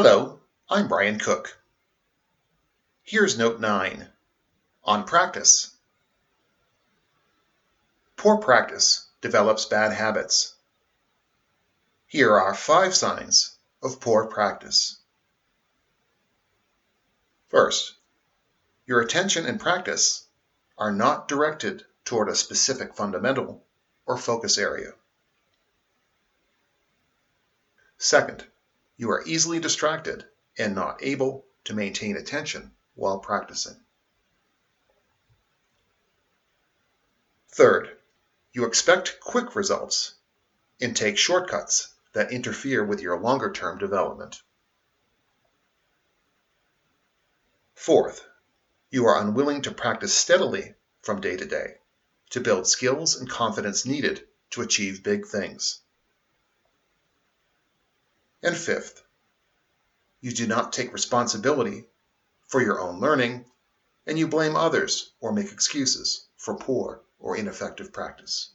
Hello, I'm Brian Cooke. Here's Note 9 on practice. Poor practice develops bad habits. Here are five signs of poor practice. First, your attention and practice are not directed toward a specific fundamental or focus area. Second, you are easily distracted and not able to maintain attention while practicing. Third, you expect quick results and take shortcuts that interfere with your longer term development. Fourth, you are unwilling to practice steadily from day to day to build skills and confidence needed to achieve big things. And fifth, you do not take responsibility for your own learning, and you blame others or make excuses for poor or ineffective practice.